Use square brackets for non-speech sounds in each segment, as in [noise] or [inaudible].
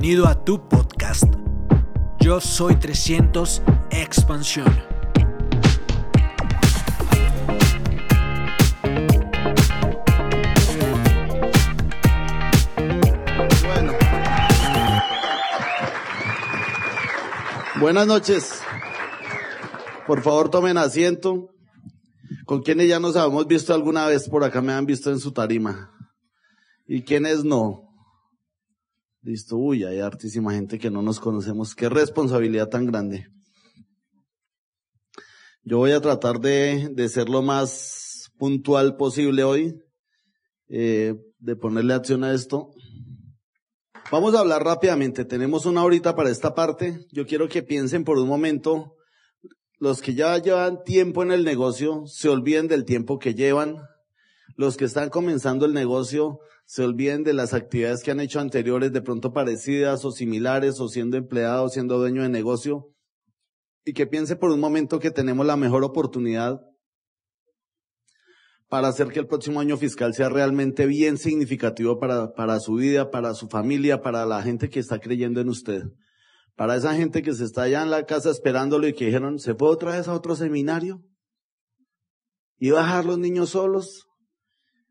Bienvenido a tu podcast. Yo soy 300 Expansión. Bueno. Buenas noches. Por favor, tomen asiento. ¿Con quienes ya nos habíamos visto alguna vez por acá me han visto en su tarima? ¿Y quiénes no? Listo, uy, hay hartísima gente que no nos conocemos. Qué responsabilidad tan grande. Yo voy a tratar de, de ser lo más puntual posible hoy, eh, de ponerle acción a esto. Vamos a hablar rápidamente. Tenemos una horita para esta parte. Yo quiero que piensen por un momento, los que ya llevan tiempo en el negocio, se olviden del tiempo que llevan. Los que están comenzando el negocio, se olviden de las actividades que han hecho anteriores, de pronto parecidas o similares, o siendo empleado, siendo dueño de negocio, y que piense por un momento que tenemos la mejor oportunidad para hacer que el próximo año fiscal sea realmente bien significativo para, para su vida, para su familia, para la gente que está creyendo en usted. Para esa gente que se está allá en la casa esperándolo y que dijeron, ¿se puede otra vez a otro seminario? ¿Y a dejar los niños solos?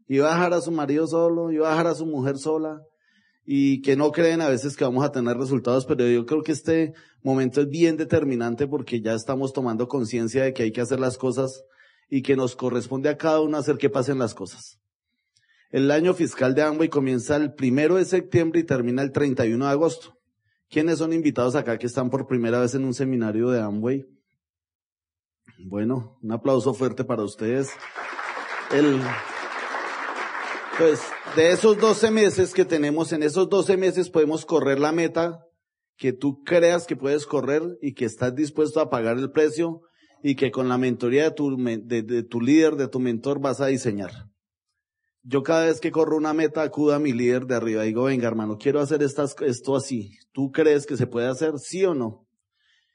¿Y va a dejar a su marido solo? ¿Y va a dejar a su mujer sola? Y que no creen a veces que vamos a tener resultados, pero yo creo que este momento es bien determinante porque ya estamos tomando conciencia de que hay que hacer las cosas y que nos corresponde a cada uno hacer que pasen las cosas. El año fiscal de Amway comienza el primero de septiembre y termina el 31 de agosto. ¿Quiénes son invitados acá que están por primera vez en un seminario de Amway? Bueno, un aplauso fuerte para ustedes. Pues, de esos 12 meses que tenemos, en esos 12 meses podemos correr la meta que tú creas que puedes correr y que estás dispuesto a pagar el precio y que con la mentoría de tu, de, tu líder, de tu mentor, vas a diseñar. Yo cada vez que corro una meta acudo a mi líder de arriba y digo, venga hermano, quiero hacer esto así. ¿Tú crees que se puede hacer? ¿Sí o no?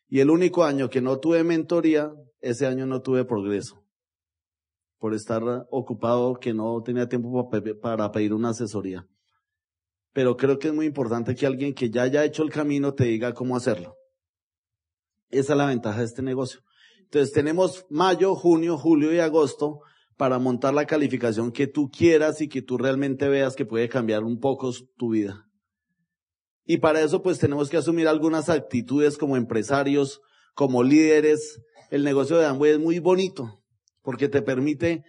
Y el único año que no tuve mentoría, ese año no tuve progreso. Por estar ocupado que no tenía tiempo para pedir una asesoría. Pero creo que es muy importante que alguien que ya haya hecho el camino te diga cómo hacerlo. Esa es la ventaja de este negocio. Entonces tenemos mayo, junio, julio y agosto para montar la calificación que tú quieras y que tú realmente veas que puede cambiar un poco tu vida. Y para eso pues tenemos que asumir algunas actitudes como empresarios, como líderes. El negocio de Amway es muy bonito porque te permite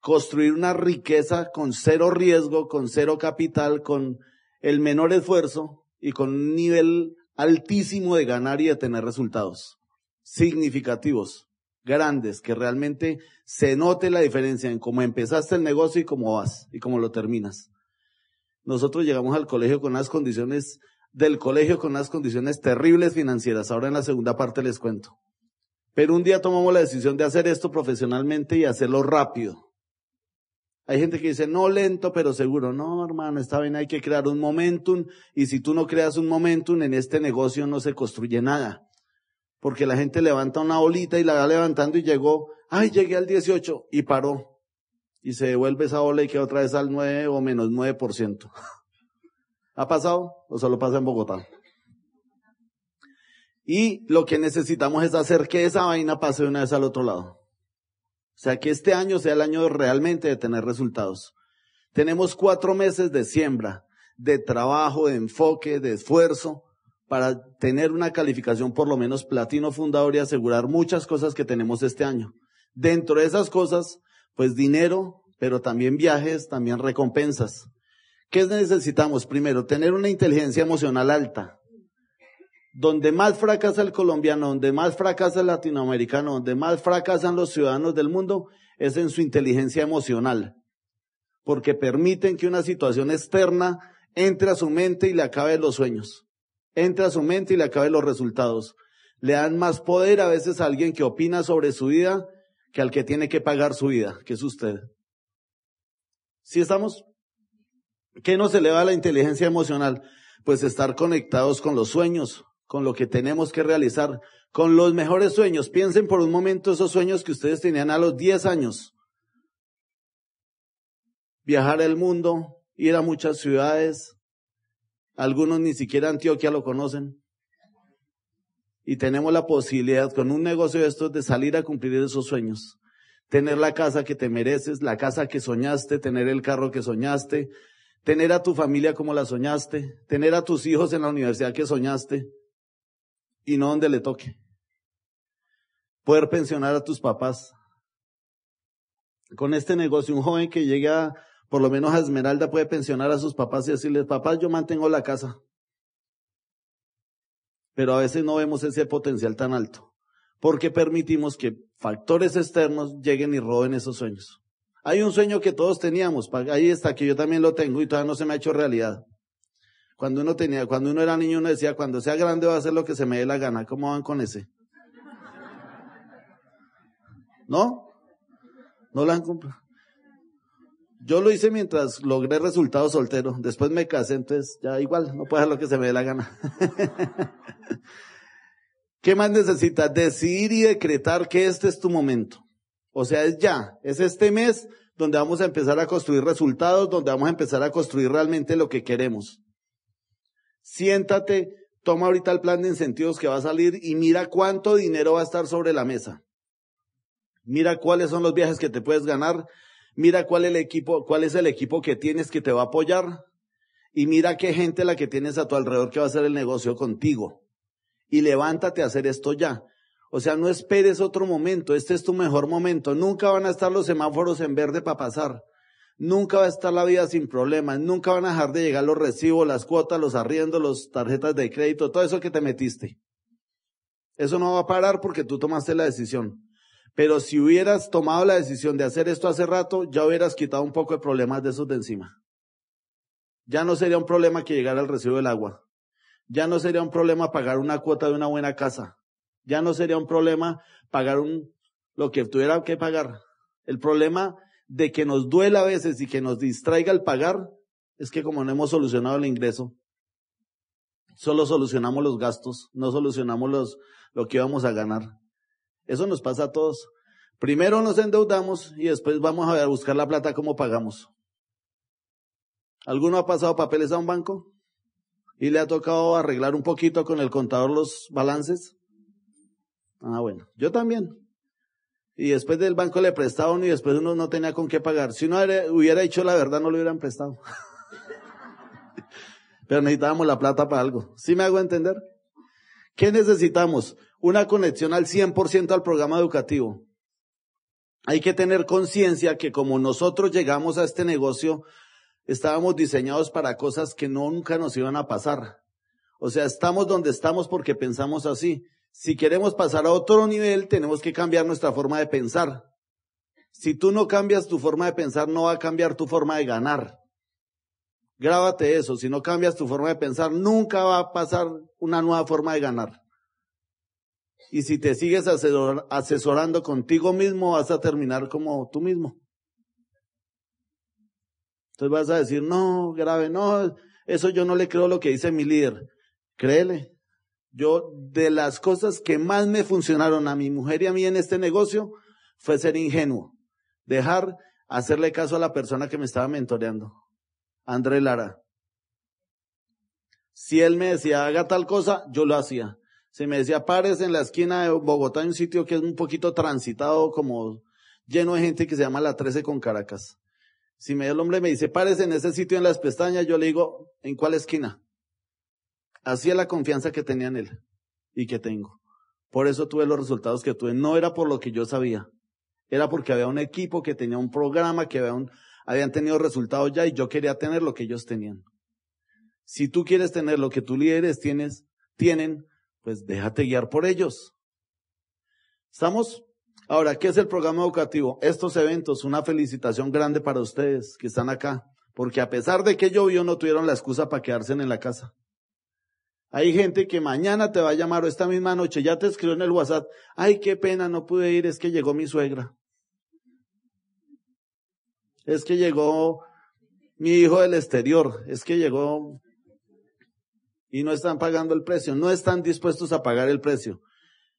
construir una riqueza con cero riesgo, con cero capital, con el menor esfuerzo y con un nivel altísimo de ganar y de tener resultados significativos, grandes, que realmente se note la diferencia en cómo empezaste el negocio y cómo vas y cómo lo terminas. Nosotros llegamos al colegio con unas condiciones, del colegio con unas condiciones terribles financieras. Ahora en la segunda parte les cuento. Pero un día tomamos la decisión de hacer esto profesionalmente y hacerlo rápido. Hay gente que dice, no lento, pero seguro. No, hermano, está bien, hay que crear un momentum. Y si tú no creas un momentum, en este negocio no se construye nada. Porque la gente levanta una bolita y la va levantando y llegó, ay, llegué al 18 y paró. Y se devuelve esa bola y queda otra vez al 9 o menos 9%. [laughs] ¿Ha pasado o solo pasa en Bogotá? Y lo que necesitamos es hacer que esa vaina pase de una vez al otro lado. O sea, que este año sea el año realmente de tener resultados. Tenemos cuatro meses de siembra, de trabajo, de enfoque, de esfuerzo, para tener una calificación por lo menos platino fundador y asegurar muchas cosas que tenemos este año. Dentro de esas cosas, pues dinero, pero también viajes, también recompensas. ¿Qué necesitamos? Primero, tener una inteligencia emocional alta. Donde más fracasa el colombiano, donde más fracasa el latinoamericano, donde más fracasan los ciudadanos del mundo, es en su inteligencia emocional. Porque permiten que una situación externa entre a su mente y le acabe los sueños. Entre a su mente y le acabe los resultados. Le dan más poder a veces a alguien que opina sobre su vida que al que tiene que pagar su vida, que es usted. ¿Sí estamos? ¿Qué nos eleva la inteligencia emocional? Pues estar conectados con los sueños, con lo que tenemos que realizar, con los mejores sueños. Piensen por un momento esos sueños que ustedes tenían a los 10 años. Viajar el mundo, ir a muchas ciudades, Algunos ni siquiera Antioquia lo conocen. Y tenemos la posibilidad con un negocio de estos de salir a cumplir esos sueños. Tener la casa que te mereces, la casa que soñaste, tener el carro que soñaste, tener a tu familia como la soñaste, tener a tus hijos en la universidad que soñaste y no donde le toque. Poder pensionar a tus papás. Con este negocio, un joven que llega por lo menos a Esmeralda puede pensionar a sus papás y decirles, papás, yo mantengo la casa. Pero a veces no vemos ese potencial tan alto, porque permitimos que factores externos lleguen y roben esos sueños. Hay un sueño que todos teníamos, ahí está, que yo también lo tengo y todavía no se me ha hecho realidad. Cuando uno tenía, cuando uno era niño, uno decía, cuando sea grande va a hacer lo que se me dé la gana. ¿Cómo van con ese? ¿No? No lo han cumplido. Yo lo hice mientras logré resultados soltero. Después me casé, entonces ya igual, no puedo hacer lo que se me dé la gana. [laughs] ¿Qué más necesitas? Decidir y decretar que este es tu momento. O sea, es ya, es este mes donde vamos a empezar a construir resultados, donde vamos a empezar a construir realmente lo que queremos. Siéntate, toma ahorita el plan de incentivos que va a salir y mira cuánto dinero va a estar sobre la mesa. Mira cuáles son los viajes que te puedes ganar. Mira cuál es el equipo, cuál es el equipo que tienes que te va a apoyar. Y mira qué gente la que tienes a tu alrededor que va a hacer el negocio contigo. Y levántate a hacer esto ya. O sea, no esperes otro momento, este es tu mejor momento. Nunca van a estar los semáforos en verde para pasar. Nunca va a estar la vida sin problemas. Nunca van a dejar de llegar los recibos, las cuotas, los arriendos, las tarjetas de crédito, todo eso que te metiste. Eso no va a parar porque tú tomaste la decisión. Pero si hubieras tomado la decisión de hacer esto hace rato, ya hubieras quitado un poco de problemas de esos de encima. Ya no sería un problema que llegara el recibo del agua. Ya no sería un problema pagar una cuota de una buena casa. Ya no sería un problema pagar un, lo que tuviera que pagar. El problema de que nos duela a veces y que nos distraiga el pagar es que como no hemos solucionado el ingreso, solo solucionamos los gastos, no solucionamos los, lo que íbamos a ganar. Eso nos pasa a todos. Primero nos endeudamos y después vamos a buscar la plata como pagamos. ¿Alguno ha pasado papeles a un banco? ¿Y le ha tocado arreglar un poquito con el contador los balances? Ah, bueno, yo también. Y después del banco le prestaron y después uno no tenía con qué pagar. Si uno hubiera hecho la verdad, no le hubieran prestado. [laughs] Pero necesitábamos la plata para algo. ¿Sí me hago entender? ¿Qué necesitamos? Una conexión al 100% al programa educativo. Hay que tener conciencia que como nosotros llegamos a este negocio, estábamos diseñados para cosas que nunca nos iban a pasar. O sea, estamos donde estamos porque pensamos así. Si queremos pasar a otro nivel, tenemos que cambiar nuestra forma de pensar. Si tú no cambias tu forma de pensar, no va a cambiar tu forma de ganar. Grábate eso, si no cambias tu forma de pensar, nunca va a pasar una nueva forma de ganar. Y si te sigues asesorando contigo mismo, vas a terminar como tú mismo. Entonces vas a decir, no, grave, no, eso yo no le creo lo que dice mi líder. Créele. Yo, de las cosas que más me funcionaron a mi mujer y a mí en este negocio, fue ser ingenuo. Dejar hacerle caso a la persona que me estaba mentoreando. André Lara. Si él me decía, haga tal cosa, yo lo hacía. Si me decía, pares en la esquina de Bogotá, hay un sitio que es un poquito transitado, como lleno de gente que se llama La 13 con Caracas. Si me, el hombre me dice, pares en ese sitio en las pestañas, yo le digo, ¿en cuál esquina? Hacía la confianza que tenía en él y que tengo. Por eso tuve los resultados que tuve. No era por lo que yo sabía. Era porque había un equipo que tenía un programa, que habían tenido resultados ya y yo quería tener lo que ellos tenían. Si tú quieres tener lo que tus líderes tienes, tienen, pues déjate guiar por ellos. ¿Estamos? Ahora, ¿qué es el programa educativo? Estos eventos, una felicitación grande para ustedes que están acá, porque a pesar de que llovió no tuvieron la excusa para quedarse en la casa. Hay gente que mañana te va a llamar o esta misma noche ya te escribió en el WhatsApp, ay, qué pena, no pude ir, es que llegó mi suegra. Es que llegó mi hijo del exterior, es que llegó y no están pagando el precio, no están dispuestos a pagar el precio,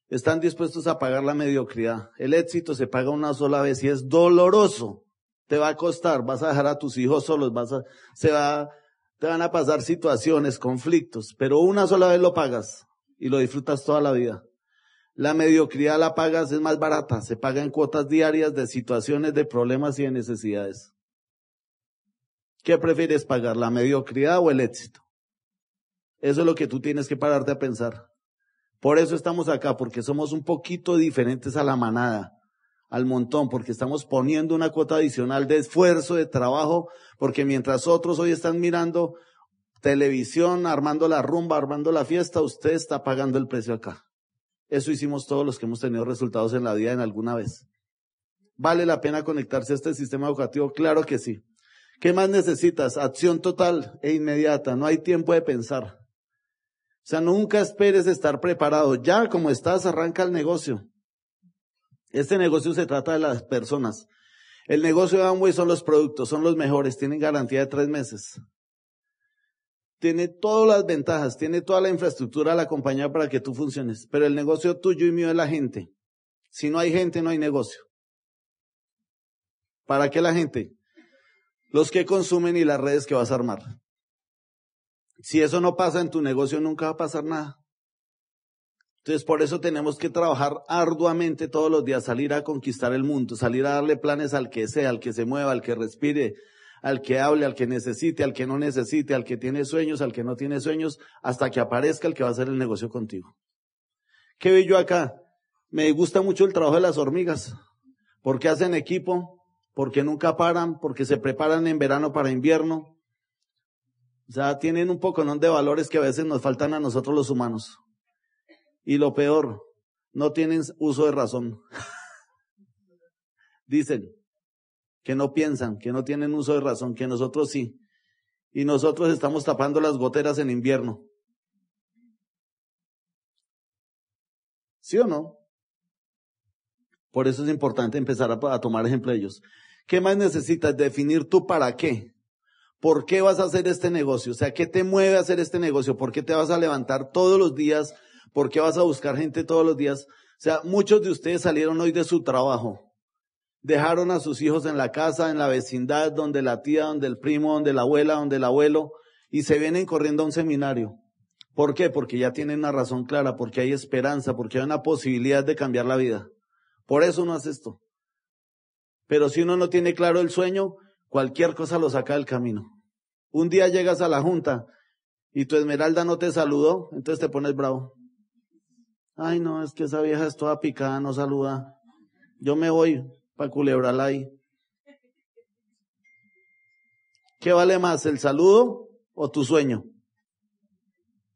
están dispuestos a pagar la mediocridad. El éxito se paga una sola vez y es doloroso, te va a costar, vas a dejar a tus hijos solos, vas a, se va te van a pasar situaciones, conflictos, pero una sola vez lo pagas y lo disfrutas toda la vida. La mediocridad la pagas, es más barata, se paga en cuotas diarias de situaciones, de problemas y de necesidades. ¿Qué prefieres pagar, la mediocridad o el éxito? Eso es lo que tú tienes que pararte a pensar. Por eso estamos acá, porque somos un poquito diferentes a la manada, al montón, porque estamos poniendo una cuota adicional de esfuerzo, de trabajo, porque mientras otros hoy están mirando televisión, armando la rumba, armando la fiesta, usted está pagando el precio acá. Eso hicimos todos los que hemos tenido resultados en la vida en alguna vez. ¿Vale la pena conectarse a este sistema educativo? Claro que sí. ¿Qué más necesitas? Acción total e inmediata. No hay tiempo de pensar. O sea, nunca esperes estar preparado. Ya como estás, arranca el negocio. Este negocio se trata de las personas. El negocio de Amway son los productos, son los mejores, tienen garantía de tres meses tiene todas las ventajas, tiene toda la infraestructura de la compañía para que tú funciones, pero el negocio tuyo y mío es la gente. Si no hay gente, no hay negocio. ¿Para qué la gente? Los que consumen y las redes que vas a armar. Si eso no pasa en tu negocio, nunca va a pasar nada. Entonces, por eso tenemos que trabajar arduamente todos los días, salir a conquistar el mundo, salir a darle planes al que sea, al que se mueva, al que respire, al que hable, al que necesite, al que no necesite, al que tiene sueños, al que no tiene sueños, hasta que aparezca el que va a hacer el negocio contigo. ¿Qué veo yo acá? Me gusta mucho el trabajo de las hormigas, porque hacen equipo, porque nunca paran, porque se preparan en verano para invierno. O sea, tienen un poco de valores que a veces nos faltan a nosotros los humanos. Y lo peor, no tienen uso de razón. [laughs] Dicen, que no piensan, que no tienen uso de razón, que nosotros sí. Y nosotros estamos tapando las goteras en invierno. ¿Sí o no? Por eso es importante empezar a, tomar ejemplo de ellos. ¿Qué más necesitas? Definir tú para qué. ¿Por qué vas a hacer este negocio? O sea, ¿qué te mueve a hacer este negocio? ¿Por qué te vas a levantar todos los días? ¿Por qué vas a buscar gente todos los días? O sea, muchos de ustedes salieron hoy de su trabajo dejaron a sus hijos en la casa, en la vecindad, donde la tía, donde el primo, donde la abuela, donde el abuelo, y se vienen corriendo a un seminario. ¿Por qué? Porque ya tienen una razón clara, porque hay esperanza, porque hay una posibilidad de cambiar la vida. Por eso uno hace esto. Pero si uno no tiene claro el sueño, cualquier cosa lo saca del camino. Un día llegas a la junta y tu esmeralda no te saludó, entonces te pones bravo. Ay, no, es que esa vieja es toda picada, no saluda. Yo me voy, para culebrarla ahí. ¿Qué vale más, el saludo o tu sueño?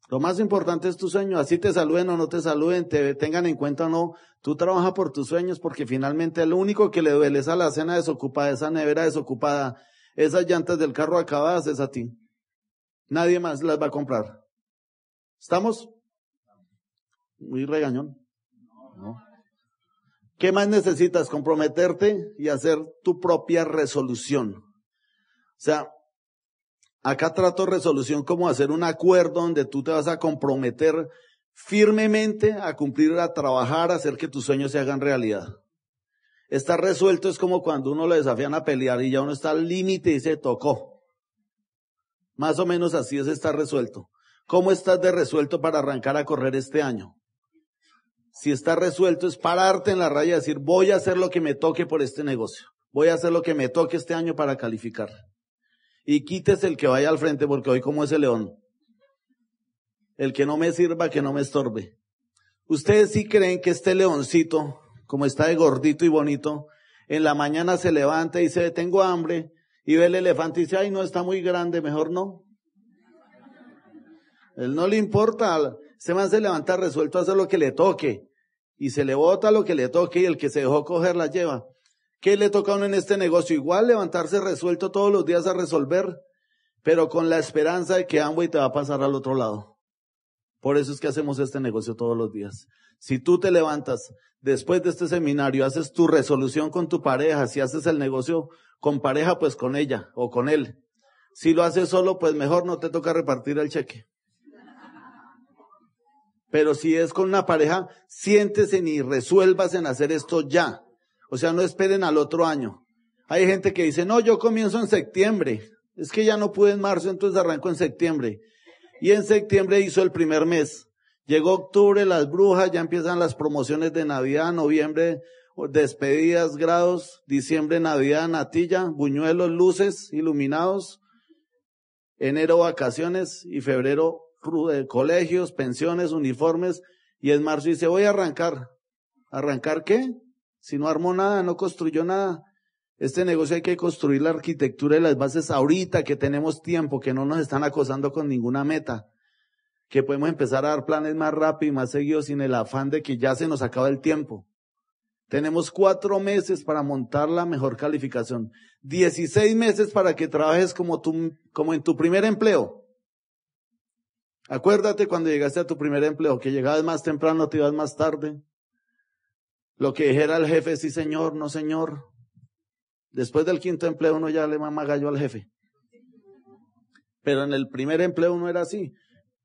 Lo más importante es tu sueño. Así te saluden o no te saluden, te tengan en cuenta o no. Tú trabajas por tus sueños porque finalmente lo único que le duele es a la cena desocupada, esa nevera desocupada, esas llantas del carro acabadas es a ti. Nadie más las va a comprar. ¿Estamos? Muy regañón. No. ¿Qué más necesitas? Comprometerte y hacer tu propia resolución. O sea, acá trato resolución como hacer un acuerdo donde tú te vas a comprometer firmemente a cumplir, a trabajar, a hacer que tus sueños se hagan realidad. Estar resuelto es como cuando uno le desafían a pelear y ya uno está al límite y se tocó. Más o menos así es estar resuelto. ¿Cómo estás de resuelto para arrancar a correr este año? Si está resuelto, es pararte en la raya y decir, voy a hacer lo que me toque por este negocio. Voy a hacer lo que me toque este año para calificar. Y quites el que vaya al frente, porque hoy como ese león. El que no me sirva, que no me estorbe. Ustedes sí creen que este leoncito, como está de gordito y bonito, en la mañana se levanta y dice, tengo hambre, y ve el elefante y dice, ay, no, está muy grande, mejor no. Él no le importa, se man se levanta resuelto a hacer lo que le toque y se le bota lo que le toque y el que se dejó coger la lleva. ¿Qué le toca a uno en este negocio? Igual levantarse resuelto todos los días a resolver, pero con la esperanza de que Amway te va a pasar al otro lado. Por eso es que hacemos este negocio todos los días. Si tú te levantas después de este seminario, haces tu resolución con tu pareja, si haces el negocio con pareja, pues con ella o con él. Si lo haces solo, pues mejor no te toca repartir el cheque. Pero si es con una pareja, siéntese y resuelvas en hacer esto ya. O sea, no esperen al otro año. Hay gente que dice, no, yo comienzo en septiembre. Es que ya no pude en marzo, entonces arrancó en septiembre. Y en septiembre hizo el primer mes. Llegó octubre, las brujas, ya empiezan las promociones de Navidad, noviembre, despedidas, grados, diciembre, Navidad, natilla, buñuelos, luces, iluminados, enero, vacaciones y febrero, colegios, pensiones, uniformes, y en marzo dice, voy a arrancar. ¿Arrancar qué? Si no armó nada, no construyó nada. Este negocio hay que construir la arquitectura y las bases ahorita que tenemos tiempo, que no nos están acosando con ninguna meta, que podemos empezar a dar planes más rápido y más seguidos sin el afán de que ya se nos acaba el tiempo. Tenemos cuatro meses para montar la mejor calificación. Dieciséis meses para que trabajes como, tu, como en tu primer empleo. Acuérdate cuando llegaste a tu primer empleo, que llegabas más temprano, te ibas más tarde. Lo que dijera el jefe, sí señor, no señor. Después del quinto empleo uno ya le mama gallo al jefe. Pero en el primer empleo uno era así.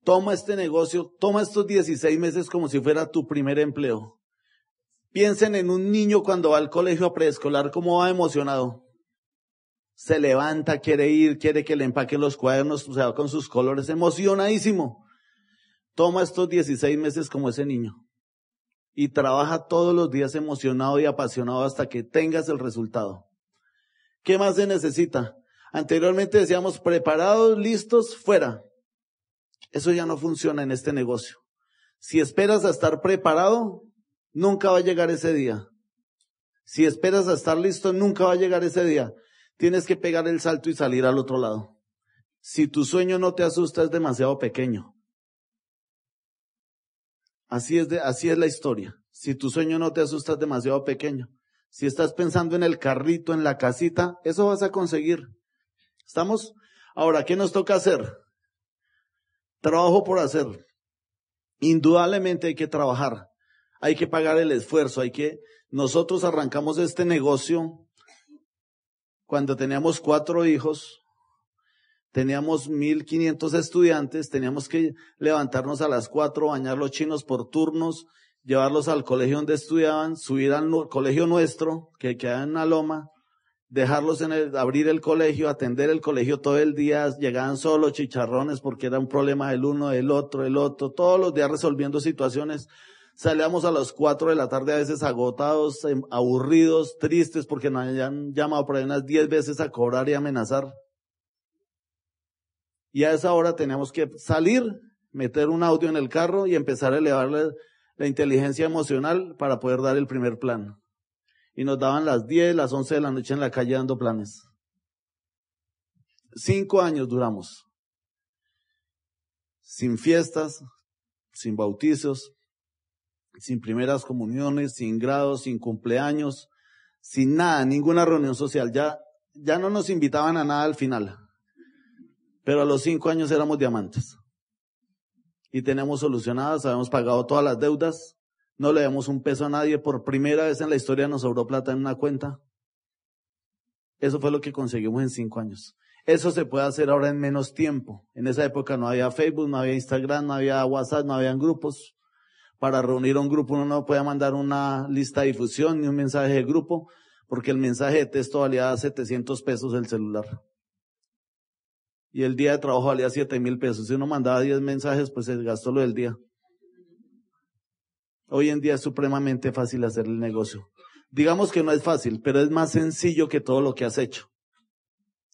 Toma este negocio, toma estos 16 meses como si fuera tu primer empleo. Piensen en un niño cuando va al colegio preescolar, cómo va emocionado. Se levanta, quiere ir, quiere que le empaquen los cuadernos, o sea, con sus colores, emocionadísimo. Toma estos 16 meses como ese niño y trabaja todos los días emocionado y apasionado hasta que tengas el resultado. ¿Qué más se necesita? Anteriormente decíamos preparados, listos, fuera. Eso ya no funciona en este negocio. Si esperas a estar preparado, nunca va a llegar ese día. Si esperas a estar listo, nunca va a llegar ese día. Tienes que pegar el salto y salir al otro lado. Si tu sueño no te asusta, es demasiado pequeño. Así es, de, así es la historia. Si tu sueño no te asusta, es demasiado pequeño. Si estás pensando en el carrito, en la casita, eso vas a conseguir. ¿Estamos? Ahora, ¿qué nos toca hacer? Trabajo por hacer. Indudablemente hay que trabajar. Hay que pagar el esfuerzo. Hay que, nosotros arrancamos este negocio cuando teníamos cuatro hijos teníamos 1500 estudiantes, teníamos que levantarnos a las cuatro, bañar los chinos por turnos, llevarlos al colegio donde estudiaban, subir al colegio nuestro, que queda en la loma, dejarlos en el, abrir el colegio, atender el colegio todo el día, llegaban solo chicharrones porque era un problema del uno, del otro, del otro, todos los días resolviendo situaciones. Salíamos a las cuatro de la tarde a veces agotados, em, aburridos, tristes porque nos habían llamado por ahí unas diez veces a cobrar y amenazar. Y a esa hora teníamos que salir, meter un audio en el carro y empezar a elevarle la inteligencia emocional para poder dar el primer plan. Y nos daban las 10, las 11 de la noche en la calle dando planes. Cinco años duramos. Sin fiestas, sin bautizos, sin primeras comuniones, sin grados, sin cumpleaños, sin nada, ninguna reunión social. Ya, ya no nos invitaban a nada al final. Pero a los cinco años éramos diamantes. Y tenemos solucionadas, habíamos pagado todas las deudas, no le damos un peso a nadie, por primera vez en la historia nos sobró plata en una cuenta. Eso fue lo que conseguimos en cinco años. Eso se puede hacer ahora en menos tiempo. En esa época no había Facebook, no había Instagram, no había WhatsApp, no habían grupos. Para reunir un grupo uno no podía mandar una lista de difusión ni un mensaje de grupo, porque el mensaje de texto valía 700 pesos el celular y el día de trabajo valía siete mil pesos. Si uno mandaba diez mensajes, pues se gastó lo del día. Hoy en día es supremamente fácil hacer el negocio. Digamos que no es fácil, pero es más sencillo que todo lo que has hecho.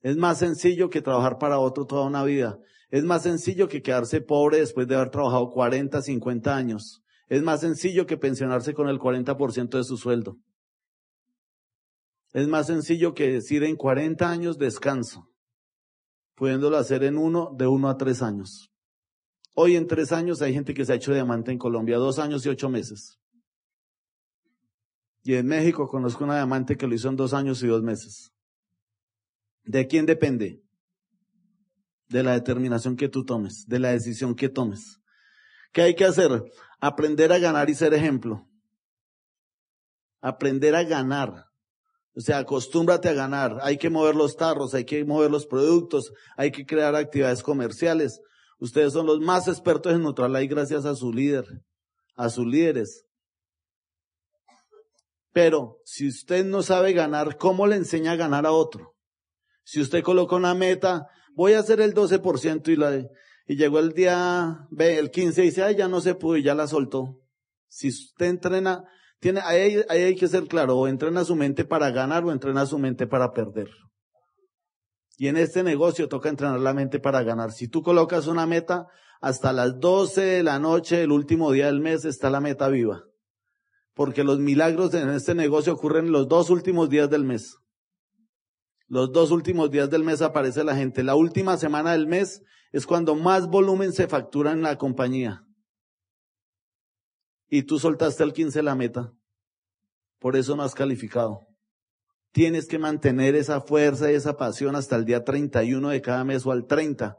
Es más sencillo que trabajar para otro toda una vida. Es más sencillo que quedarse pobre después de haber trabajado 40, 50 años. Es más sencillo que pensionarse con el 40% de su sueldo. Es más sencillo que decir en 40 años descanso pudiéndolo hacer en uno, de uno a tres años. Hoy en tres años hay gente que se ha hecho diamante en Colombia, dos años y ocho meses. Y en México conozco una diamante que lo hizo en dos años y dos meses. ¿De quién depende? De la determinación que tú tomes, de la decisión que tomes. ¿Qué hay que hacer? Aprender a ganar y ser ejemplo. Aprender a ganar. O sea, acostúmbrate a ganar. Hay que mover los tarros, hay que mover los productos, hay que crear actividades comerciales. Ustedes son los más expertos en Nutralay gracias a su líder, a sus líderes. Pero si usted no sabe ganar, ¿cómo le enseña a ganar a otro? Si usted coloca una meta, voy a hacer el 12% y la, y llegó el día, ve, el 15 y dice, ay, ya no se pudo y ya la soltó. Si usted entrena, tiene, ahí, ahí hay que ser claro, o entrena su mente para ganar o entrena su mente para perder. Y en este negocio toca entrenar la mente para ganar. Si tú colocas una meta, hasta las 12 de la noche, el último día del mes, está la meta viva. Porque los milagros en este negocio ocurren los dos últimos días del mes. Los dos últimos días del mes aparece la gente. La última semana del mes es cuando más volumen se factura en la compañía. Y tú soltaste el 15 la meta. Por eso no has calificado. Tienes que mantener esa fuerza y esa pasión hasta el día 31 de cada mes o al 30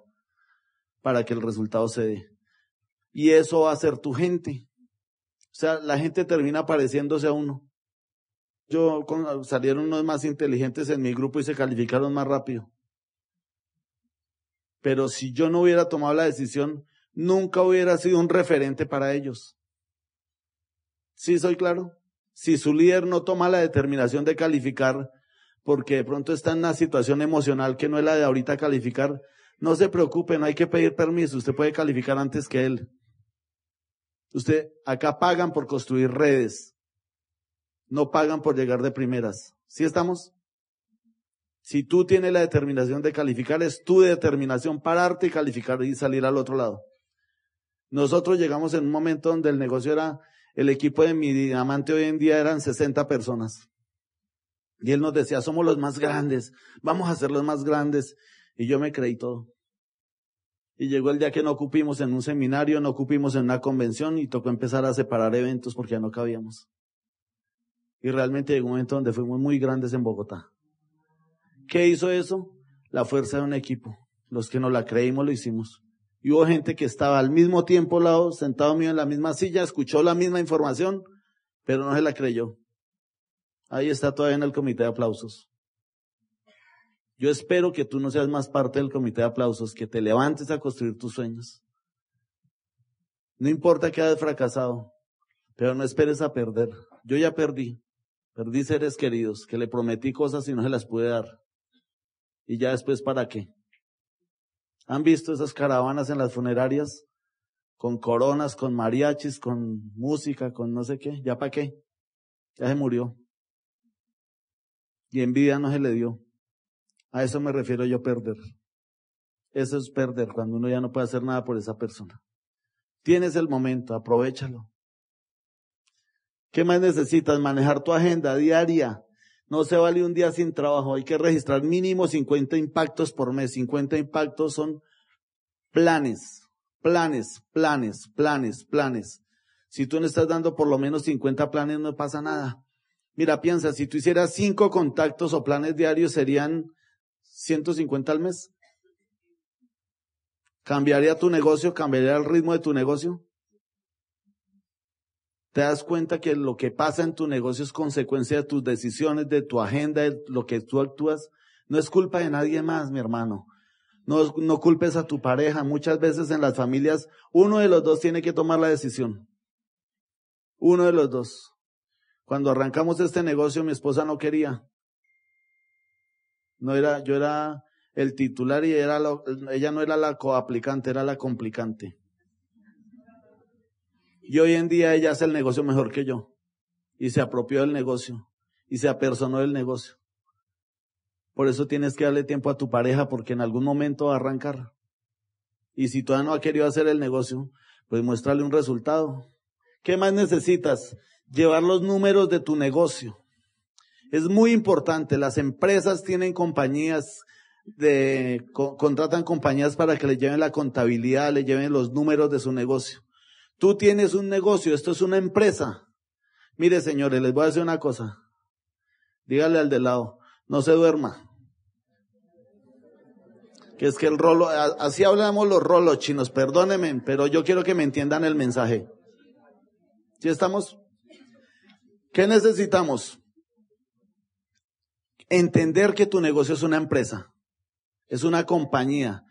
para que el resultado se dé. Y eso va a ser tu gente. O sea, la gente termina pareciéndose a uno. Yo salieron unos más inteligentes en mi grupo y se calificaron más rápido. Pero si yo no hubiera tomado la decisión, nunca hubiera sido un referente para ellos. ¿Sí soy claro? Si su líder no toma la determinación de calificar, porque de pronto está en una situación emocional que no es la de ahorita calificar, no se preocupe, no hay que pedir permiso, usted puede calificar antes que él. Usted, acá pagan por construir redes, no pagan por llegar de primeras. ¿Sí estamos? Si tú tienes la determinación de calificar, es tu determinación pararte y calificar y salir al otro lado. Nosotros llegamos en un momento donde el negocio era, el equipo de mi diamante hoy en día eran 60 personas. Y él nos decía, somos los más grandes, vamos a ser los más grandes. Y yo me creí todo. Y llegó el día que no ocupimos en un seminario, no ocupimos en una convención y tocó empezar a separar eventos porque ya no cabíamos. Y realmente llegó un momento donde fuimos muy grandes en Bogotá. ¿Qué hizo eso? La fuerza de un equipo. Los que no la creímos lo hicimos. Y hubo gente que estaba al mismo tiempo lado, sentado mío en la misma silla, escuchó la misma información, pero no se la creyó. Ahí está todavía en el comité de aplausos. Yo espero que tú no seas más parte del comité de aplausos, que te levantes a construir tus sueños. No importa que hayas fracasado, pero no esperes a perder. Yo ya perdí. Perdí seres queridos, que le prometí cosas y no se las pude dar. Y ya después, ¿para qué? ¿Han visto esas caravanas en las funerarias? Con coronas, con mariachis, con música, con no sé qué. ¿Ya para qué? Ya se murió. Y en vida no se le dio. A eso me refiero yo perder. Eso es perder, cuando uno ya no puede hacer nada por esa persona. Tienes el momento, aprovechalo. ¿Qué más necesitas? Manejar tu agenda diaria. No se vale un día sin trabajo. Hay que registrar mínimo 50 impactos por mes. 50 impactos son planes, planes, planes, planes, planes. Si tú no estás dando por lo menos 50 planes, no pasa nada. Mira, piensa, si tú hicieras cinco contactos o planes diarios, serían 150 al mes. ¿Cambiaría tu negocio? ¿Cambiaría el ritmo de tu negocio? Te das cuenta que lo que pasa en tu negocio es consecuencia de tus decisiones, de tu agenda, de lo que tú actúas. No es culpa de nadie más, mi hermano. No, no culpes a tu pareja. Muchas veces en las familias, uno de los dos tiene que tomar la decisión. Uno de los dos. Cuando arrancamos este negocio, mi esposa no quería. No era, yo era el titular y era ella no era la coaplicante, era la complicante. Y hoy en día ella hace el negocio mejor que yo. Y se apropió del negocio. Y se apersonó del negocio. Por eso tienes que darle tiempo a tu pareja porque en algún momento va a arrancar. Y si todavía no ha querido hacer el negocio, pues muéstrale un resultado. ¿Qué más necesitas? Llevar los números de tu negocio. Es muy importante. Las empresas tienen compañías de, contratan compañías para que le lleven la contabilidad, le lleven los números de su negocio. Tú tienes un negocio, esto es una empresa. Mire, señores, les voy a decir una cosa. Dígale al de lado, no se duerma. Que es que el rolo, así hablamos los rolos chinos, perdónenme, pero yo quiero que me entiendan el mensaje. ¿Sí estamos? ¿Qué necesitamos? entender que tu negocio es una empresa, es una compañía.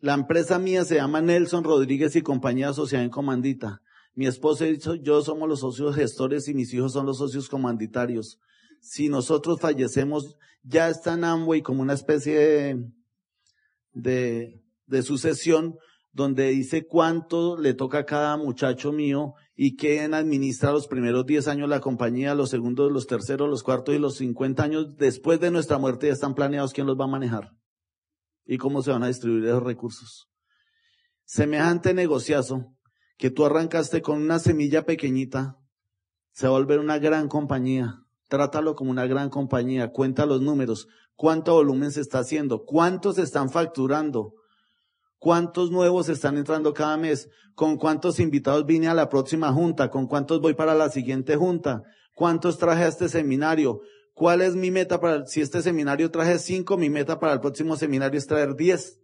La empresa mía se llama Nelson Rodríguez y Compañía Sociedad en Comandita. Mi esposa y yo somos los socios gestores y mis hijos son los socios comanditarios. si nosotros fallecemos, ya está en Amway como una especie de, de, de sucesión donde dice cuánto le toca a cada muchacho mío y quién administra los primeros 10 años la compañía, los segundos, los terceros, los cuartos y los 50 años después de nuestra muerte ya están planeados quién los va a manejar y cómo se van a distribuir esos recursos. Semejante negociazo que tú arrancaste con una semilla pequeñita, se va a volver una gran compañía. Trátalo como una gran compañía, cuenta los números, cuánto volumen se está haciendo, cuántos están facturando, cuántos nuevos están entrando cada mes, con cuántos invitados vine a la próxima junta, con cuántos voy para la siguiente junta, cuántos traje a este seminario, cuál es mi meta para, si este seminario traje cinco, mi meta para el próximo seminario es traer diez.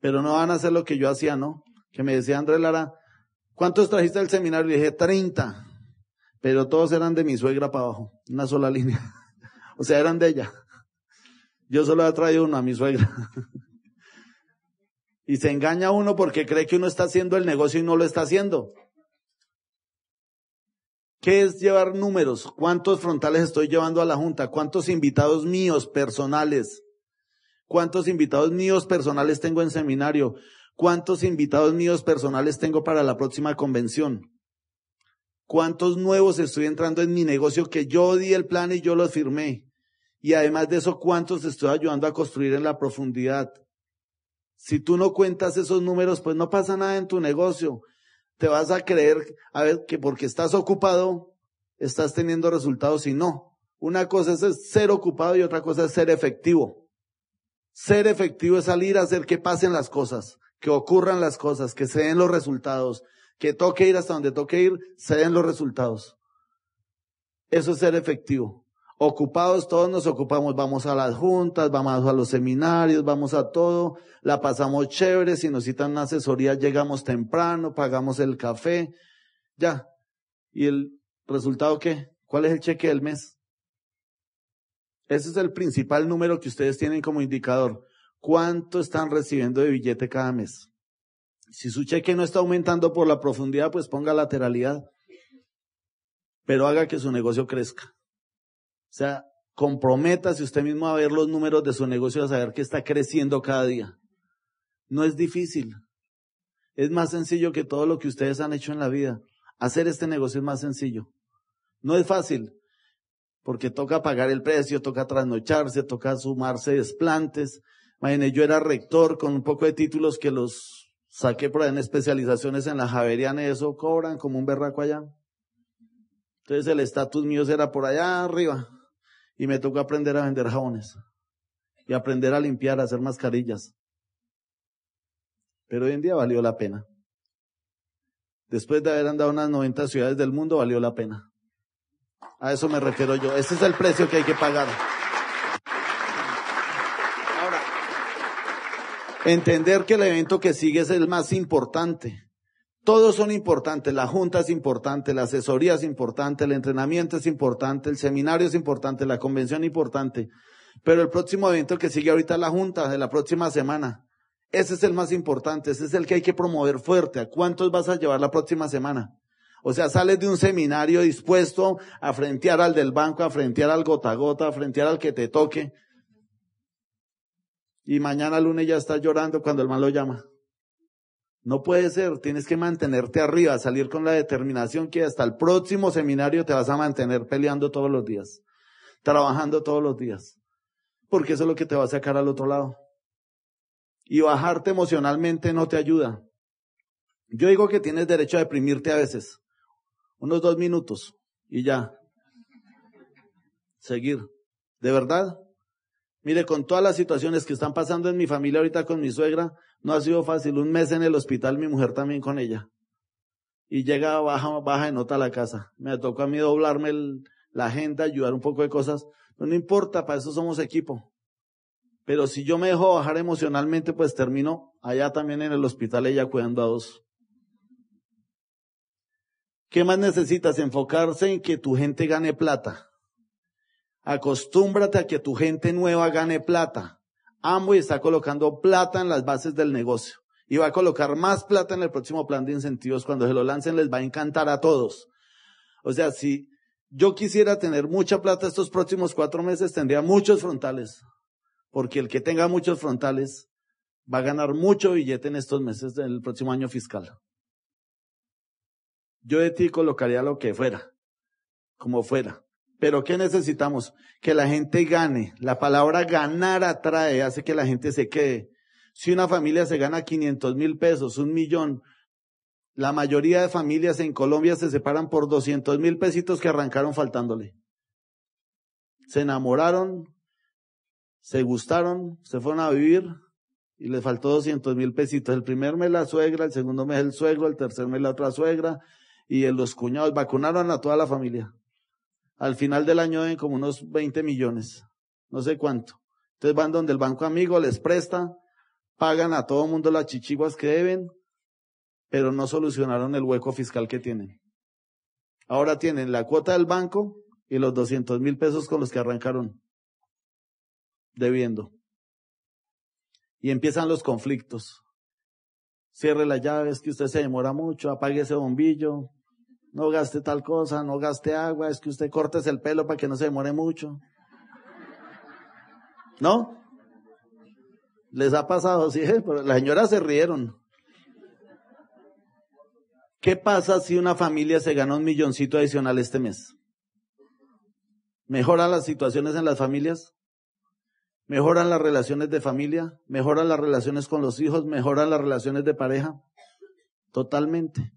Pero no van a hacer lo que yo hacía, ¿no? Que me decía Andrés Lara, ¿cuántos trajiste al seminario? Y dije, treinta. Pero todos eran de mi suegra para abajo, una sola línea. [laughs] o sea, eran de ella. Yo solo he traído uno a mi suegra. [laughs] y se engaña uno porque cree que uno está haciendo el negocio y no lo está haciendo. ¿Qué es llevar números? ¿Cuántos frontales estoy llevando a la Junta? ¿Cuántos invitados míos personales? ¿Cuántos invitados míos personales tengo en seminario? ¿Cuántos invitados míos personales tengo para la próxima convención? ¿Cuántos nuevos estoy entrando en mi negocio que yo di el plan y yo lo firmé? Y además de eso, ¿cuántos estoy ayudando a construir en la profundidad? Si tú no cuentas esos números, pues no pasa nada en tu negocio. Te vas a creer, a ver, que porque estás ocupado, estás teniendo resultados y no. Una cosa es ser ocupado y otra cosa es ser efectivo. Ser efectivo es salir a hacer que pasen las cosas que ocurran las cosas, que se den los resultados, que toque ir hasta donde toque ir, se den los resultados. Eso es ser efectivo. Ocupados, todos nos ocupamos, vamos a las juntas, vamos a los seminarios, vamos a todo, la pasamos chévere, si nos citan una asesoría llegamos temprano, pagamos el café, ya. ¿Y el resultado qué? ¿Cuál es el cheque del mes? Ese es el principal número que ustedes tienen como indicador. ¿Cuánto están recibiendo de billete cada mes? Si su cheque no está aumentando por la profundidad, pues ponga lateralidad. Pero haga que su negocio crezca. O sea, comprométase usted mismo a ver los números de su negocio, a saber que está creciendo cada día. No es difícil. Es más sencillo que todo lo que ustedes han hecho en la vida. Hacer este negocio es más sencillo. No es fácil, porque toca pagar el precio, toca trasnocharse, toca sumarse desplantes, Imagínense, yo era rector con un poco de títulos que los saqué por ahí en especializaciones en la Javeriana y eso cobran como un berraco allá. Entonces el estatus mío era por allá arriba y me tocó aprender a vender jabones y aprender a limpiar, a hacer mascarillas. Pero hoy en día valió la pena. Después de haber andado unas 90 ciudades del mundo, valió la pena. A eso me refiero yo. Ese es el precio que hay que pagar. Entender que el evento que sigue es el más importante. Todos son importantes, la junta es importante, la asesoría es importante, el entrenamiento es importante, el seminario es importante, la convención es importante. Pero el próximo evento que sigue ahorita la junta de la próxima semana. Ese es el más importante, ese es el que hay que promover fuerte. ¿A cuántos vas a llevar la próxima semana? O sea, sales de un seminario dispuesto a frentear al del banco, a frentear al gota a gota, a frentear al que te toque y mañana lunes ya está llorando cuando el mal lo llama. No puede ser, tienes que mantenerte arriba, salir con la determinación que hasta el próximo seminario te vas a mantener peleando todos los días, trabajando todos los días, porque eso es lo que te va a sacar al otro lado. Y bajarte emocionalmente no te ayuda. Yo digo que tienes derecho a deprimirte a veces, unos dos minutos y ya. Seguir. ¿De verdad? Mire, con todas las situaciones que están pasando en mi familia ahorita con mi suegra, no ha sido fácil. Un mes en el hospital, mi mujer también con ella. Y llega baja, baja de nota a la casa. Me tocó a mí doblarme la agenda, ayudar un poco de cosas. no importa, para eso somos equipo. Pero si yo me dejo bajar emocionalmente, pues termino allá también en el hospital ella cuidando a dos. ¿Qué más necesitas? Enfocarse en que tu gente gane plata. Acostúmbrate a que tu gente nueva gane plata. Amway está colocando plata en las bases del negocio y va a colocar más plata en el próximo plan de incentivos. Cuando se lo lancen les va a encantar a todos. O sea, si yo quisiera tener mucha plata estos próximos cuatro meses, tendría muchos frontales, porque el que tenga muchos frontales va a ganar mucho billete en estos meses del próximo año fiscal. Yo de ti colocaría lo que fuera, como fuera. Pero ¿qué necesitamos? Que la gente gane. La palabra ganar atrae, hace que la gente se quede. Si una familia se gana 500 mil pesos, un millón, la mayoría de familias en Colombia se separan por 200 mil pesitos que arrancaron faltándole. Se enamoraron, se gustaron, se fueron a vivir y les faltó 200 mil pesitos. El primer mes la suegra, el segundo mes el suegro, el tercer mes la otra suegra y los cuñados vacunaron a toda la familia. Al final del año ven como unos 20 millones, no sé cuánto. Entonces van donde el banco amigo les presta, pagan a todo mundo las chichiguas que deben, pero no solucionaron el hueco fiscal que tienen. Ahora tienen la cuota del banco y los 200 mil pesos con los que arrancaron debiendo. Y empiezan los conflictos. Cierre las llaves, que usted se demora mucho, apague ese bombillo, no gaste tal cosa, no gaste agua, es que usted corte el pelo para que no se demore mucho. ¿No? Les ha pasado, sí, [laughs] pero las señoras se rieron. ¿Qué pasa si una familia se gana un milloncito adicional este mes? ¿Mejoran las situaciones en las familias? ¿Mejoran las relaciones de familia? ¿Mejoran las relaciones con los hijos? ¿Mejoran las relaciones de pareja? Totalmente.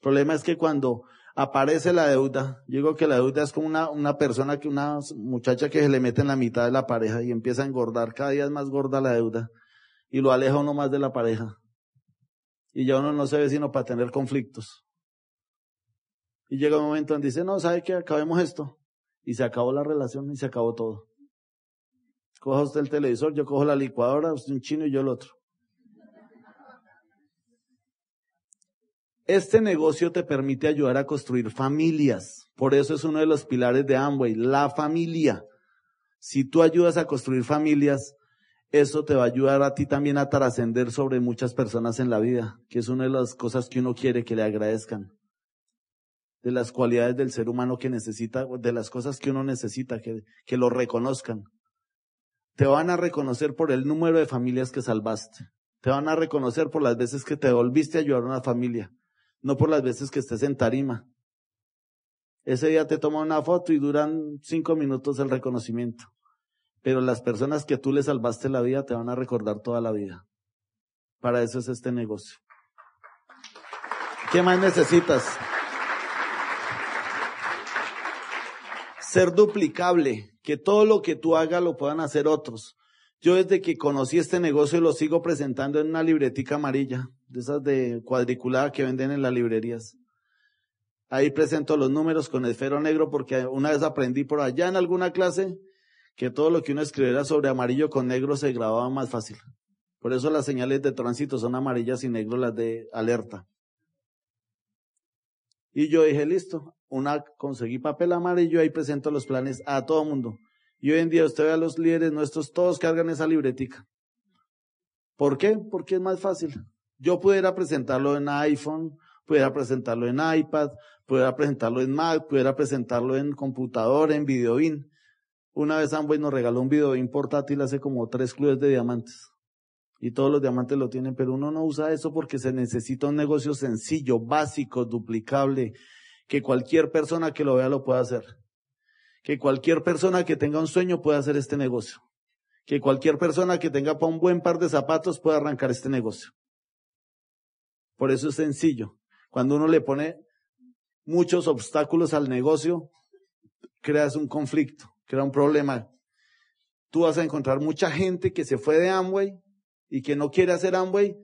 El problema es que cuando aparece la deuda, digo que la deuda es como una, una persona que una muchacha que se le mete en la mitad de la pareja y empieza a engordar, cada día es más gorda la deuda y lo aleja uno más de la pareja y ya uno no se ve sino para tener conflictos. Y llega un momento donde dice, no, ¿sabe qué? Acabemos esto. Y se acabó la relación y se acabó todo. Coja usted el televisor, yo cojo la licuadora, usted un chino y yo el otro. Este negocio te permite ayudar a construir familias. Por eso es uno de los pilares de Amway, la familia. Si tú ayudas a construir familias, eso te va a ayudar a ti también a trascender sobre muchas personas en la vida, que es una de las cosas que uno quiere que le agradezcan. De las cualidades del ser humano que necesita, de las cosas que uno necesita, que, que lo reconozcan. Te van a reconocer por el número de familias que salvaste. Te van a reconocer por las veces que te volviste a ayudar a una familia, no por las veces que estés en tarima. Ese día te toma una foto y duran cinco minutos el reconocimiento. Pero las personas que tú le salvaste la vida te van a recordar toda la vida. Para eso es este negocio. ¿Qué más necesitas? Ser duplicable, que todo lo que tú hagas lo puedan hacer otros. Yo desde que conocí este negocio lo sigo presentando en una libretica amarilla, de esas de cuadriculada que venden en las librerías. Ahí presento los números con esfero negro porque una vez aprendí por allá en alguna clase que todo lo que uno escribiera sobre amarillo con negro se grababa más fácil. Por eso las señales de tránsito son amarillas y negro las de alerta. Y yo dije, listo, una, conseguí papel amarillo, ahí presento los planes a todo mundo. Y hoy en día usted ve a los líderes nuestros, todos cargan esa libretica. ¿Por qué? Porque es más fácil. Yo pudiera presentarlo en iPhone, pudiera presentarlo en iPad, pudiera presentarlo en Mac, pudiera presentarlo en computador, en videoin. Una vez Amway nos regaló un video portátil hace como tres clubes de diamantes. Y todos los diamantes lo tienen, pero uno no usa eso porque se necesita un negocio sencillo, básico, duplicable, que cualquier persona que lo vea lo pueda hacer. Que cualquier persona que tenga un sueño pueda hacer este negocio. Que cualquier persona que tenga para un buen par de zapatos pueda arrancar este negocio. Por eso es sencillo. Cuando uno le pone muchos obstáculos al negocio, creas un conflicto era un problema. Tú vas a encontrar mucha gente que se fue de Amway y que no quiere hacer Amway,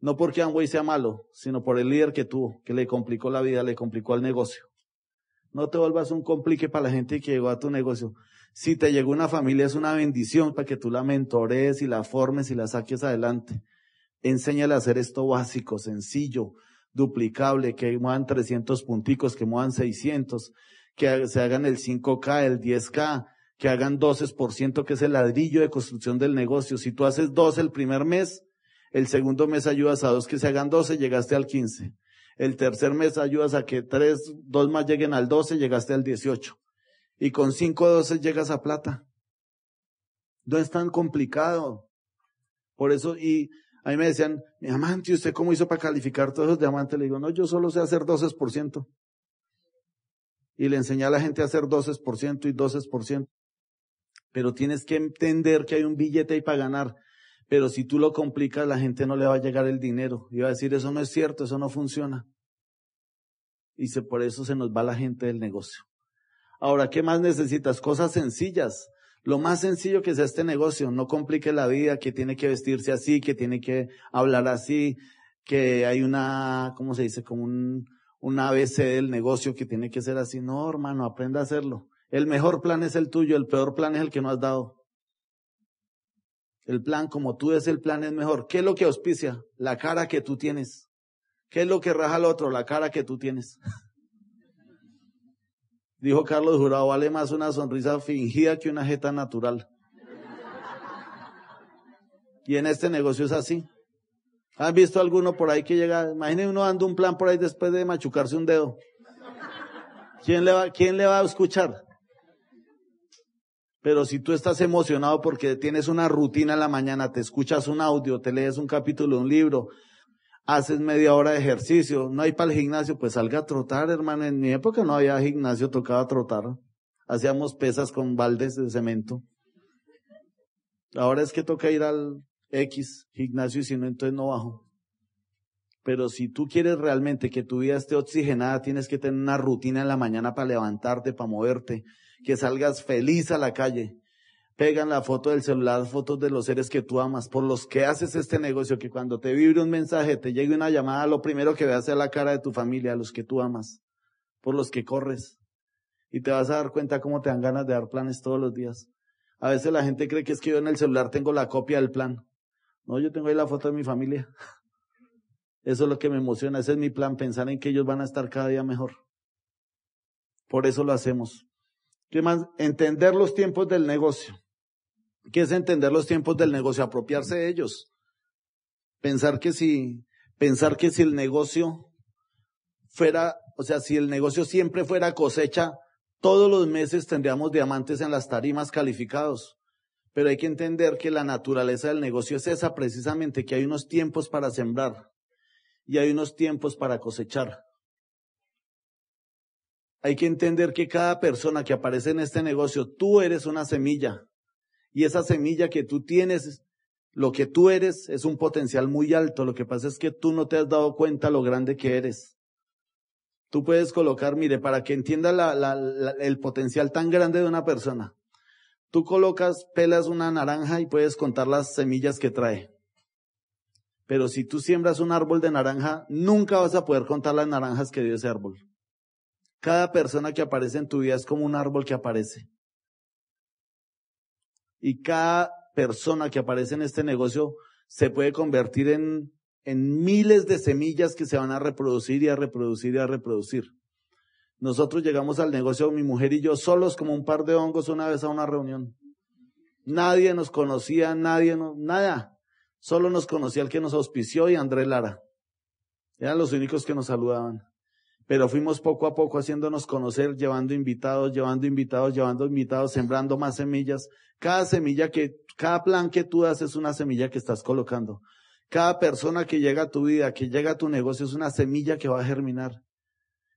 no porque Amway sea malo, sino por el líder que tuvo, que le complicó la vida, le complicó el negocio. No te vuelvas un complique para la gente que llegó a tu negocio. Si te llegó una familia es una bendición para que tú la mentores y la formes y la saques adelante. Enséñale a hacer esto básico, sencillo, duplicable, que muevan 300 punticos, que muevan 600, que se hagan el 5K, el 10K, que hagan 12%, que es el ladrillo de construcción del negocio. Si tú haces 12 el primer mes, el segundo mes ayudas a dos que se hagan 12, llegaste al 15. El tercer mes ayudas a que tres, dos más lleguen al 12, llegaste al 18. Y con cinco doce llegas a plata. No es tan complicado. Por eso, y a mí me decían, mi amante, ¿usted cómo hizo para calificar todos esos diamantes? Le digo, no, yo solo sé hacer 12%. Y le enseñé a la gente a hacer 12% y 12%. Pero tienes que entender que hay un billete ahí para ganar. Pero si tú lo complicas, la gente no le va a llegar el dinero. Y va a decir, eso no es cierto, eso no funciona. Y se, por eso se nos va la gente del negocio. Ahora, ¿qué más necesitas? Cosas sencillas. Lo más sencillo que sea este negocio, no complique la vida, que tiene que vestirse así, que tiene que hablar así, que hay una, ¿cómo se dice? Como un, un ABC del negocio que tiene que ser así. No, hermano, aprenda a hacerlo. El mejor plan es el tuyo, el peor plan es el que no has dado. El plan como tú es el plan es mejor. ¿Qué es lo que auspicia? La cara que tú tienes. ¿Qué es lo que raja al otro? La cara que tú tienes. [laughs] Dijo Carlos Jurado, vale más una sonrisa fingida que una jeta natural. Y en este negocio es así. ¿Han visto alguno por ahí que llega? Imaginen uno dando un plan por ahí después de machucarse un dedo. ¿Quién le va, quién le va a escuchar? Pero si tú estás emocionado porque tienes una rutina en la mañana, te escuchas un audio, te lees un capítulo de un libro, haces media hora de ejercicio, no hay para el gimnasio, pues salga a trotar, hermano. En mi época no había gimnasio, tocaba trotar. Hacíamos pesas con baldes de cemento. Ahora es que toca ir al X gimnasio y si no, entonces no bajo. Pero si tú quieres realmente que tu vida esté oxigenada, tienes que tener una rutina en la mañana para levantarte, para moverte, que salgas feliz a la calle. Pegan la foto del celular, fotos de los seres que tú amas, por los que haces este negocio, que cuando te vibre un mensaje, te llegue una llamada, lo primero que veas es la cara de tu familia, a los que tú amas, por los que corres. Y te vas a dar cuenta cómo te dan ganas de dar planes todos los días. A veces la gente cree que es que yo en el celular tengo la copia del plan. No, yo tengo ahí la foto de mi familia. [laughs] Eso es lo que me emociona, ese es mi plan, pensar en que ellos van a estar cada día mejor. Por eso lo hacemos. ¿Qué más? Entender los tiempos del negocio. ¿Qué es entender los tiempos del negocio? Apropiarse de ellos. Pensar que si, pensar que si el negocio fuera, o sea, si el negocio siempre fuera cosecha, todos los meses tendríamos diamantes en las tarimas calificados. Pero hay que entender que la naturaleza del negocio es esa precisamente, que hay unos tiempos para sembrar y hay unos tiempos para cosechar. Hay que entender que cada persona que aparece en este negocio, tú eres una semilla. Y esa semilla que tú tienes, lo que tú eres, es un potencial muy alto. Lo que pasa es que tú no te has dado cuenta lo grande que eres. Tú puedes colocar, mire, para que entienda el potencial tan grande de una persona. Tú colocas, pelas una naranja y puedes contar las semillas que trae. Pero si tú siembras un árbol de naranja, nunca vas a poder contar las naranjas que dio ese árbol. Cada persona que aparece en tu vida es como un árbol que aparece. Y cada persona que aparece en este negocio se puede convertir en, en miles de semillas que se van a reproducir y a reproducir y a reproducir. Nosotros llegamos al negocio, mi mujer y yo, solos como un par de hongos una vez a una reunión. Nadie nos conocía, nadie, no, nada. Solo nos conocía el que nos auspició y André Lara. Eran los únicos que nos saludaban. Pero fuimos poco a poco haciéndonos conocer, llevando invitados, llevando invitados, llevando invitados, sembrando más semillas. Cada semilla que, cada plan que tú das es una semilla que estás colocando. Cada persona que llega a tu vida, que llega a tu negocio es una semilla que va a germinar.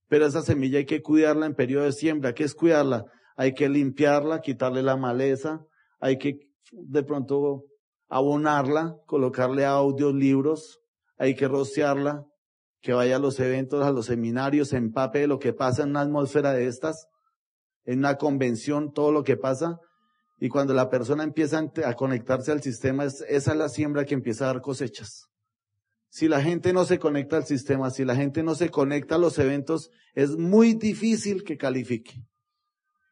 Pero esa semilla hay que cuidarla en periodo de siembra. ¿Qué es cuidarla? Hay que limpiarla, quitarle la maleza, hay que de pronto abonarla, colocarle audios, libros, hay que rociarla, que vaya a los eventos, a los seminarios, empape de lo que pasa en una atmósfera de estas, en una convención, todo lo que pasa. Y cuando la persona empieza a conectarse al sistema, esa es la siembra que empieza a dar cosechas. Si la gente no se conecta al sistema, si la gente no se conecta a los eventos, es muy difícil que califique.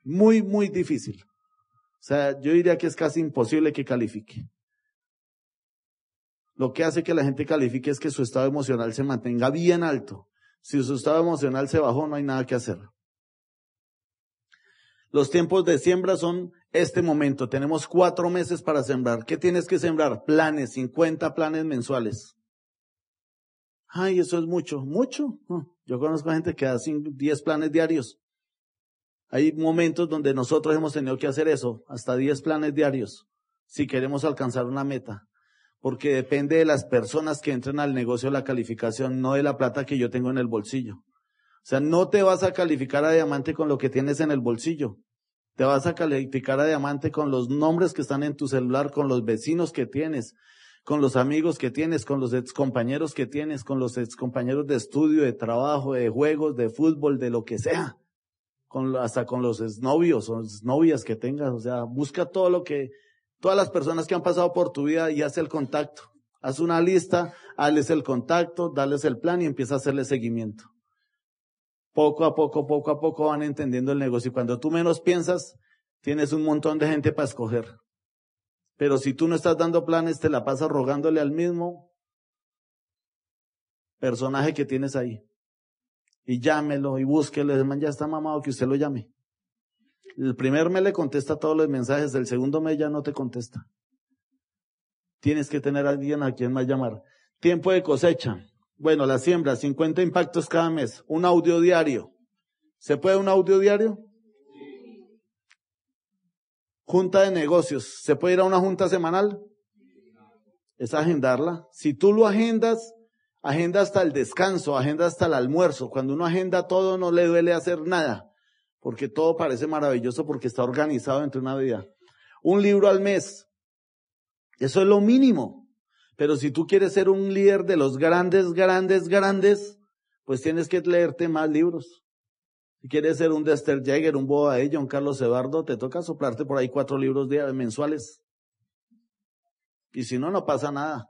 Muy, muy difícil. O sea, yo diría que es casi imposible que califique. Lo que hace que la gente califique es que su estado emocional se mantenga bien alto. Si su estado emocional se bajó, no hay nada que hacer. Los tiempos de siembra son este momento. Tenemos cuatro meses para sembrar. ¿Qué tienes que sembrar? Planes, 50 planes mensuales. Ay, eso es mucho, mucho. Yo conozco gente que hace 10 planes diarios. Hay momentos donde nosotros hemos tenido que hacer eso, hasta 10 planes diarios, si queremos alcanzar una meta. Porque depende de las personas que entren al negocio la calificación, no de la plata que yo tengo en el bolsillo. O sea, no te vas a calificar a diamante con lo que tienes en el bolsillo. Te vas a calificar a diamante con los nombres que están en tu celular, con los vecinos que tienes, con los amigos que tienes, con los excompañeros que tienes, con los excompañeros de estudio, de trabajo, de juegos, de fútbol, de lo que sea hasta con los novios o novias que tengas, o sea, busca todo lo que, todas las personas que han pasado por tu vida y haz el contacto. Haz una lista, hazles el contacto, dales el plan y empieza a hacerle seguimiento. Poco a poco, poco a poco van entendiendo el negocio y cuando tú menos piensas, tienes un montón de gente para escoger. Pero si tú no estás dando planes, te la pasas rogándole al mismo personaje que tienes ahí y llámelo y búsquelo. El man ya está mamado que usted lo llame. El primer mes le contesta todos los mensajes, el segundo mes ya no te contesta. Tienes que tener a alguien a quien más llamar. Tiempo de cosecha. Bueno, la siembra, 50 impactos cada mes. Un audio diario. ¿Se puede un audio diario? Junta de negocios. ¿Se puede ir a una junta semanal? Es agendarla. Si tú lo agendas, agenda hasta el descanso, agenda hasta el almuerzo. Cuando uno agenda todo no le duele hacer nada, porque todo parece maravilloso porque está organizado entre una vida. Un libro al mes. Eso es lo mínimo. Pero si tú quieres ser un líder de los grandes, grandes, grandes, pues tienes que leerte más libros. Si quieres ser un Dexter Jäger, un Boa Ella, un Carlos Eduardo, te toca soplarte por ahí cuatro libros mensuales. Y si no, no pasa nada.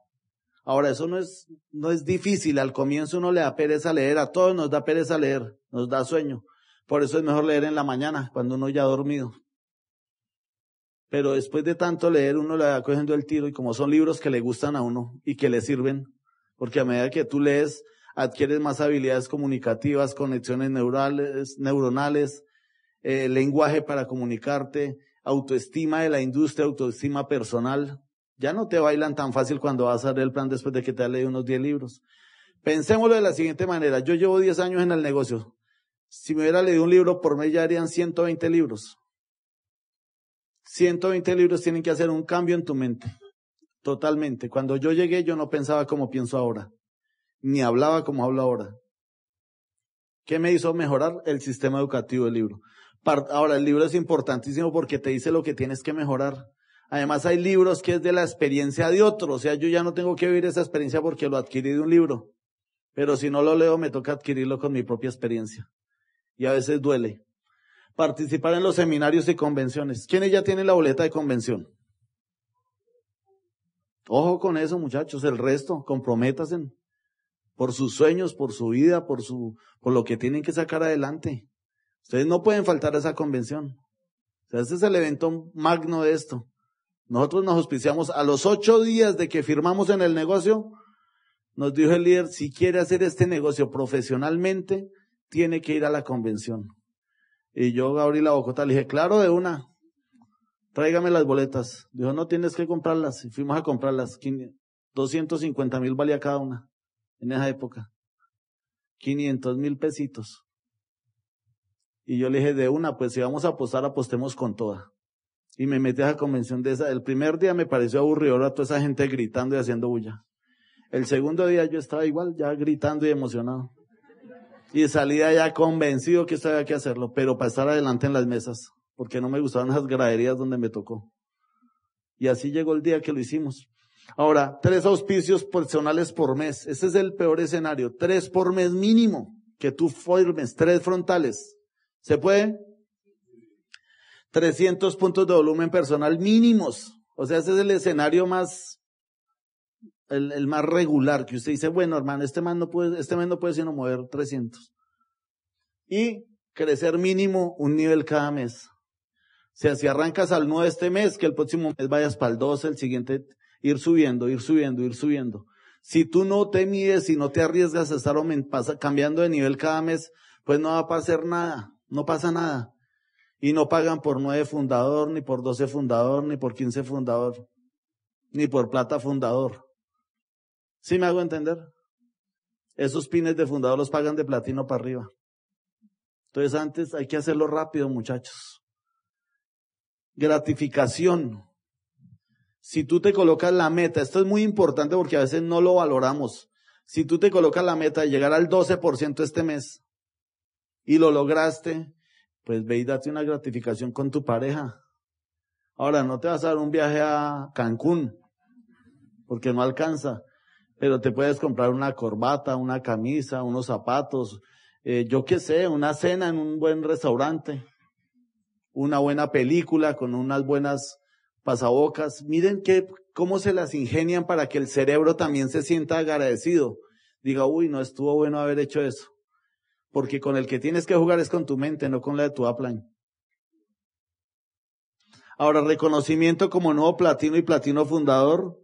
Ahora, eso no es, no es difícil. Al comienzo uno le da pereza leer. A todos nos da pereza leer. Nos da sueño. Por eso es mejor leer en la mañana, cuando uno ya ha dormido. Pero después de tanto leer, uno le va cogiendo el tiro y como son libros que le gustan a uno y que le sirven, porque a medida que tú lees, adquieres más habilidades comunicativas, conexiones neuronales, eh, lenguaje para comunicarte, autoestima de la industria, autoestima personal. Ya no te bailan tan fácil cuando vas a ver el plan después de que te has leído unos 10 libros. Pensémoslo de la siguiente manera. Yo llevo 10 años en el negocio. Si me hubiera leído un libro por mes ya harían 120 libros. 120 libros tienen que hacer un cambio en tu mente. Totalmente. Cuando yo llegué yo no pensaba como pienso ahora. Ni hablaba como hablo ahora. ¿Qué me hizo mejorar? El sistema educativo del libro. Ahora, el libro es importantísimo porque te dice lo que tienes que mejorar. Además hay libros que es de la experiencia de otro, o sea, yo ya no tengo que vivir esa experiencia porque lo adquirí de un libro, pero si no lo leo me toca adquirirlo con mi propia experiencia. Y a veces duele. Participar en los seminarios y convenciones. ¿Quiénes ya tienen la boleta de convención? Ojo con eso, muchachos, el resto, comprométase por sus sueños, por su vida, por su, por lo que tienen que sacar adelante. Ustedes no pueden faltar a esa convención. O este es el evento magno de esto. Nosotros nos auspiciamos a los ocho días de que firmamos en el negocio. Nos dijo el líder, si quiere hacer este negocio profesionalmente, tiene que ir a la convención. Y yo abrí la bocota, le dije, claro, de una. Tráigame las boletas. Dijo, no tienes que comprarlas. Y fuimos a comprarlas. 250 mil valía cada una en esa época. 500 mil pesitos. Y yo le dije, de una, pues si vamos a apostar, apostemos con toda. Y me metí a la convención de esa. El primer día me pareció aburrido a toda esa gente gritando y haciendo bulla. El segundo día yo estaba igual, ya gritando y emocionado. Y salía ya convencido que esto había que hacerlo, pero para estar adelante en las mesas, porque no me gustaban las graderías donde me tocó. Y así llegó el día que lo hicimos. Ahora, tres auspicios personales por mes. Ese es el peor escenario. Tres por mes mínimo que tú formes, tres frontales. ¿Se puede? 300 puntos de volumen personal mínimos. O sea, ese es el escenario más, el, el más regular, que usted dice, bueno, hermano, este mes no puede, este mes no puede sino mover 300. Y crecer mínimo un nivel cada mes. O sea, si arrancas al 9 este mes, que el próximo mes vayas para el 12, el siguiente, ir subiendo, ir subiendo, ir subiendo. Si tú no te mides y no te arriesgas a estar cambiando de nivel cada mes, pues no va a pasar nada, no pasa nada. Y no pagan por nueve fundador, ni por doce fundador, ni por quince fundador, ni por plata fundador. ¿Sí me hago entender? Esos pines de fundador los pagan de platino para arriba. Entonces antes hay que hacerlo rápido, muchachos. Gratificación. Si tú te colocas la meta, esto es muy importante porque a veces no lo valoramos. Si tú te colocas la meta de llegar al 12% este mes y lo lograste, pues ve y date una gratificación con tu pareja. Ahora, no te vas a dar un viaje a Cancún, porque no alcanza, pero te puedes comprar una corbata, una camisa, unos zapatos, eh, yo qué sé, una cena en un buen restaurante, una buena película con unas buenas pasabocas. Miren qué, cómo se las ingenian para que el cerebro también se sienta agradecido. Diga, uy, no estuvo bueno haber hecho eso. Porque con el que tienes que jugar es con tu mente, no con la de tu upline. Ahora, reconocimiento como nuevo platino y platino fundador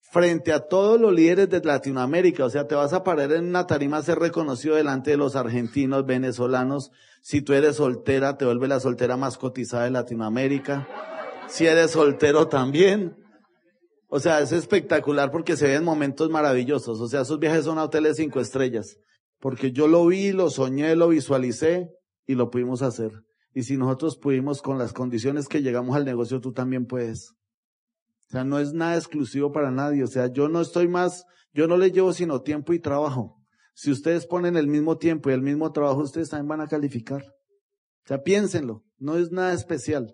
frente a todos los líderes de Latinoamérica. O sea, te vas a parar en una tarima a ser reconocido delante de los argentinos, venezolanos. Si tú eres soltera, te vuelve la soltera más cotizada de Latinoamérica. Si eres soltero también. O sea, es espectacular porque se ven momentos maravillosos. O sea, esos viajes son a hoteles cinco estrellas. Porque yo lo vi, lo soñé, lo visualicé y lo pudimos hacer. Y si nosotros pudimos con las condiciones que llegamos al negocio, tú también puedes. O sea, no es nada exclusivo para nadie. O sea, yo no estoy más, yo no le llevo sino tiempo y trabajo. Si ustedes ponen el mismo tiempo y el mismo trabajo, ustedes también van a calificar. O sea, piénsenlo. No es nada especial.